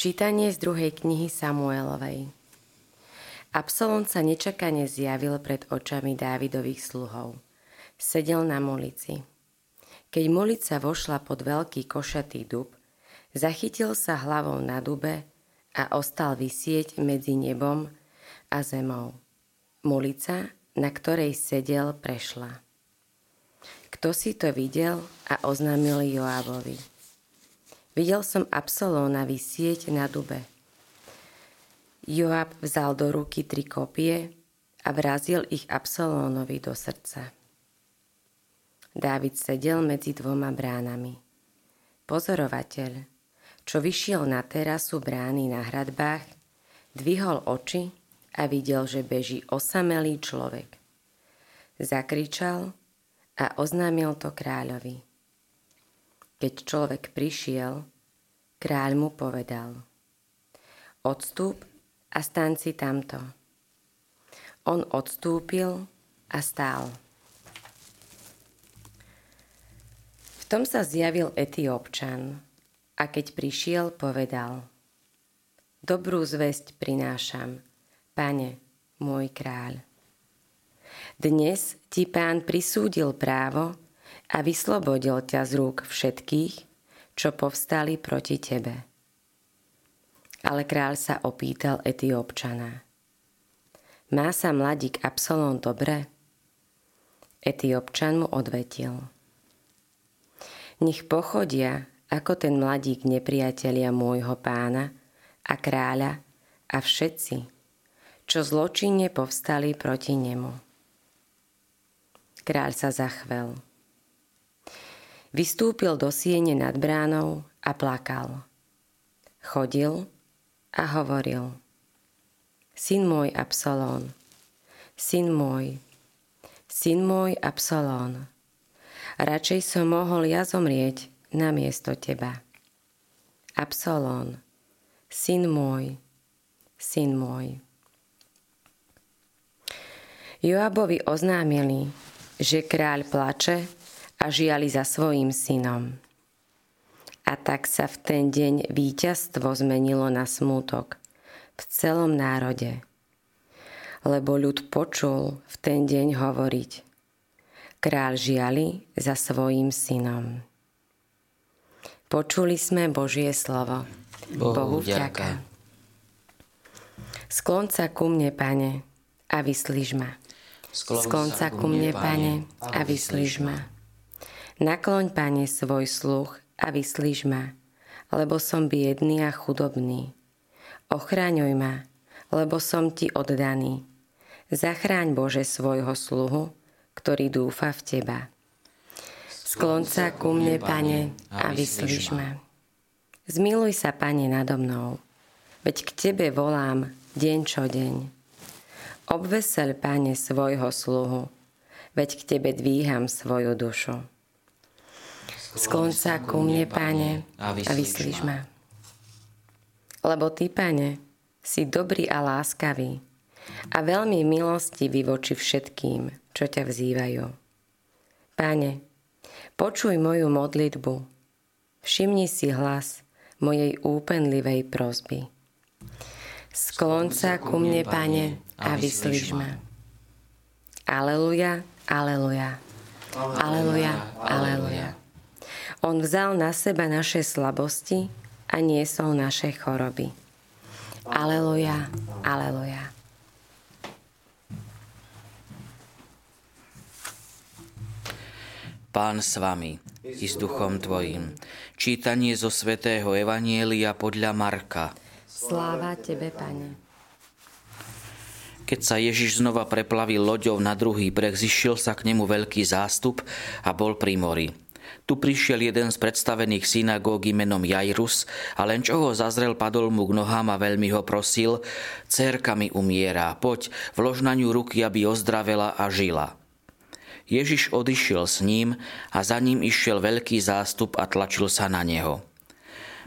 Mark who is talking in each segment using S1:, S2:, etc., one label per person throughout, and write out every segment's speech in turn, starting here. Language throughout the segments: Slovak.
S1: Čítanie z druhej knihy Samuelovej. Absalom sa nečakane zjavil pred očami Dávidových sluhov. Sedel na mulici. Keď mulica vošla pod veľký košatý dub, zachytil sa hlavou na dube a ostal vysieť medzi nebom a zemou. Mulica, na ktorej sedel, prešla. Kto si to videl a oznámil Joábovi. Videl som Absalóna vysieť na dube. Joab vzal do ruky tri kopie a vrazil ich Absalónovi do srdca. Dávid sedel medzi dvoma bránami. Pozorovateľ, čo vyšiel na terasu brány na hradbách, dvihol oči a videl, že beží osamelý človek. Zakričal a oznámil to kráľovi. Keď človek prišiel, kráľ mu povedal Odstúp a staň si tamto. On odstúpil a stál. V tom sa zjavil Etiópčan a keď prišiel, povedal Dobrú zväzť prinášam, pane, môj kráľ. Dnes ti pán prisúdil právo, a vyslobodil ťa z rúk všetkých, čo povstali proti tebe. Ale kráľ sa opýtal Etiópčana. Má sa mladík Absalón dobre? Etiópčan mu odvetil. Nech pochodia ako ten mladík nepriatelia môjho pána a kráľa a všetci, čo zločinne povstali proti nemu. Kráľ sa zachvel. Vystúpil do siene nad bránou a plakal. Chodil a hovoril. Syn môj Absalón, syn môj, syn môj Absalón, radšej som mohol ja zomrieť na miesto teba. Absalón, syn môj, syn môj. Joabovi oznámili, že kráľ plače a žiali za svojim synom. A tak sa v ten deň víťazstvo zmenilo na smútok v celom národe. Lebo ľud počul v ten deň hovoriť Král žiali za svojim synom. Počuli sme Božie slovo. Bohu, Bohu vďaka. Sklon sa ku mne, pane, a vyslíž ma. Sklon sa ku mne, pane, a vyslíž ma. Nakloň, Pane, svoj sluch a vyslíš ma, lebo som biedný a chudobný. Ochráňuj ma, lebo som Ti oddaný. Zachráň, Bože, svojho sluhu, ktorý dúfa v Teba. Sklon sa ku mne, Pane, a vyslíš ma. Zmiluj sa, Pane, nado mnou, veď k Tebe volám deň čo deň. Obvesel, Pane, svojho sluhu, veď k Tebe dvíham svoju dušu. Skloň sa ku mne, Pane, a vyslíš ma. Lebo Ty, Pane, si dobrý a láskavý a veľmi milostivý voči všetkým, čo ťa vzývajú. Pane, počuj moju modlitbu, všimni si hlas mojej úpenlivej prozby. Skloň sa ku mne, Pane, a vyslíš ma. Aleluja, aleluja. Aleluja, aleluja. On vzal na seba naše slabosti a niesol naše choroby. Aleluja, aleluja.
S2: Pán s vami i s duchom tvojim. Čítanie zo svätého Evanielia podľa Marka.
S1: Sláva Tebe, Pane.
S2: Keď sa Ježiš znova preplavil loďou na druhý breh, zišiel sa k nemu veľký zástup a bol pri mori. Tu prišiel jeden z predstavených synagógy menom Jairus a len čo ho zazrel, padol mu k nohám a veľmi ho prosil, cerka mi umiera, poď, vlož na ňu ruky, aby ozdravela a žila. Ježiš odišiel s ním a za ním išiel veľký zástup a tlačil sa na neho.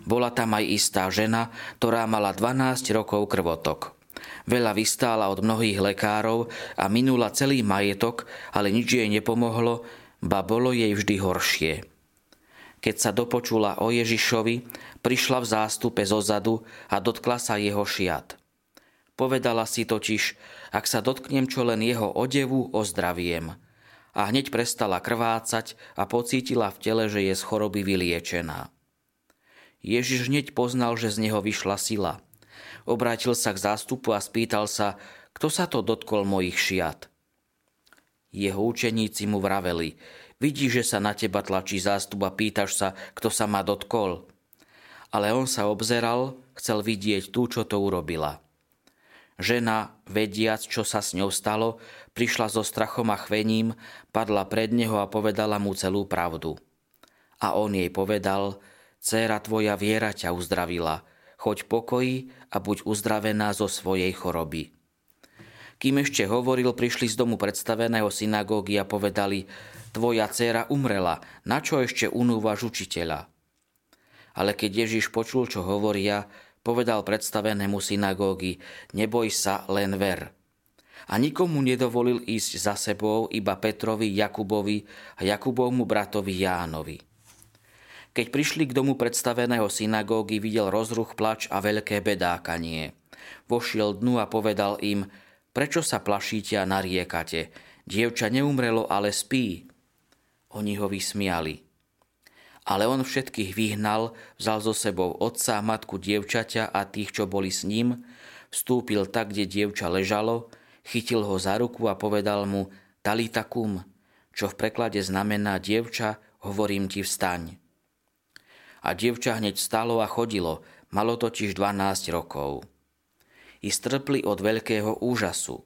S2: Bola tam aj istá žena, ktorá mala 12 rokov krvotok. Veľa vystála od mnohých lekárov a minula celý majetok, ale nič jej nepomohlo, ba bolo jej vždy horšie. Keď sa dopočula o Ježišovi, prišla v zástupe zozadu a dotkla sa jeho šiat. Povedala si totiž, ak sa dotknem čo len jeho odevu, ozdraviem. A hneď prestala krvácať a pocítila v tele, že je z choroby vyliečená. Ježiš hneď poznal, že z neho vyšla sila. Obrátil sa k zástupu a spýtal sa, kto sa to dotkol mojich šiat. Jeho učeníci mu vraveli, Vidíš, že sa na teba tlačí zástup a pýtaš sa, kto sa ma dotkol. Ale on sa obzeral, chcel vidieť tú, čo to urobila. Žena, vediac, čo sa s ňou stalo, prišla so strachom a chvením, padla pred neho a povedala mu celú pravdu. A on jej povedal, Céra tvoja viera ťa uzdravila, choď pokoji a buď uzdravená zo svojej choroby. Kým ešte hovoril, prišli z domu predstaveného synagógy a povedali, tvoja dcéra umrela, na čo ešte unúvaš učiteľa? Ale keď Ježiš počul, čo hovoria, povedal predstavenému synagógy, neboj sa, len ver. A nikomu nedovolil ísť za sebou, iba Petrovi, Jakubovi a Jakubovmu bratovi Jánovi. Keď prišli k domu predstaveného synagógy, videl rozruch, plač a veľké bedákanie. Vošiel dnu a povedal im, prečo sa plašíte a nariekate? Dievča neumrelo, ale spí. Oni ho vysmiali. Ale on všetkých vyhnal, vzal so sebou otca, matku dievčaťa a tých, čo boli s ním, vstúpil tak, kde dievča ležalo, chytil ho za ruku a povedal mu Talita kum, čo v preklade znamená dievča, hovorím ti vstaň. A dievča hneď stalo a chodilo, malo totiž 12 rokov. I strpli od veľkého úžasu.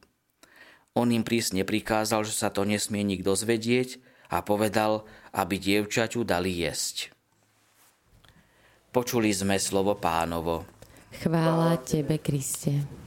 S2: On im prísne prikázal, že sa to nesmie nikto zvedieť a povedal, aby dievčaťu dali jesť. Počuli sme slovo pánovo.
S1: Chvála Tebe, Kriste.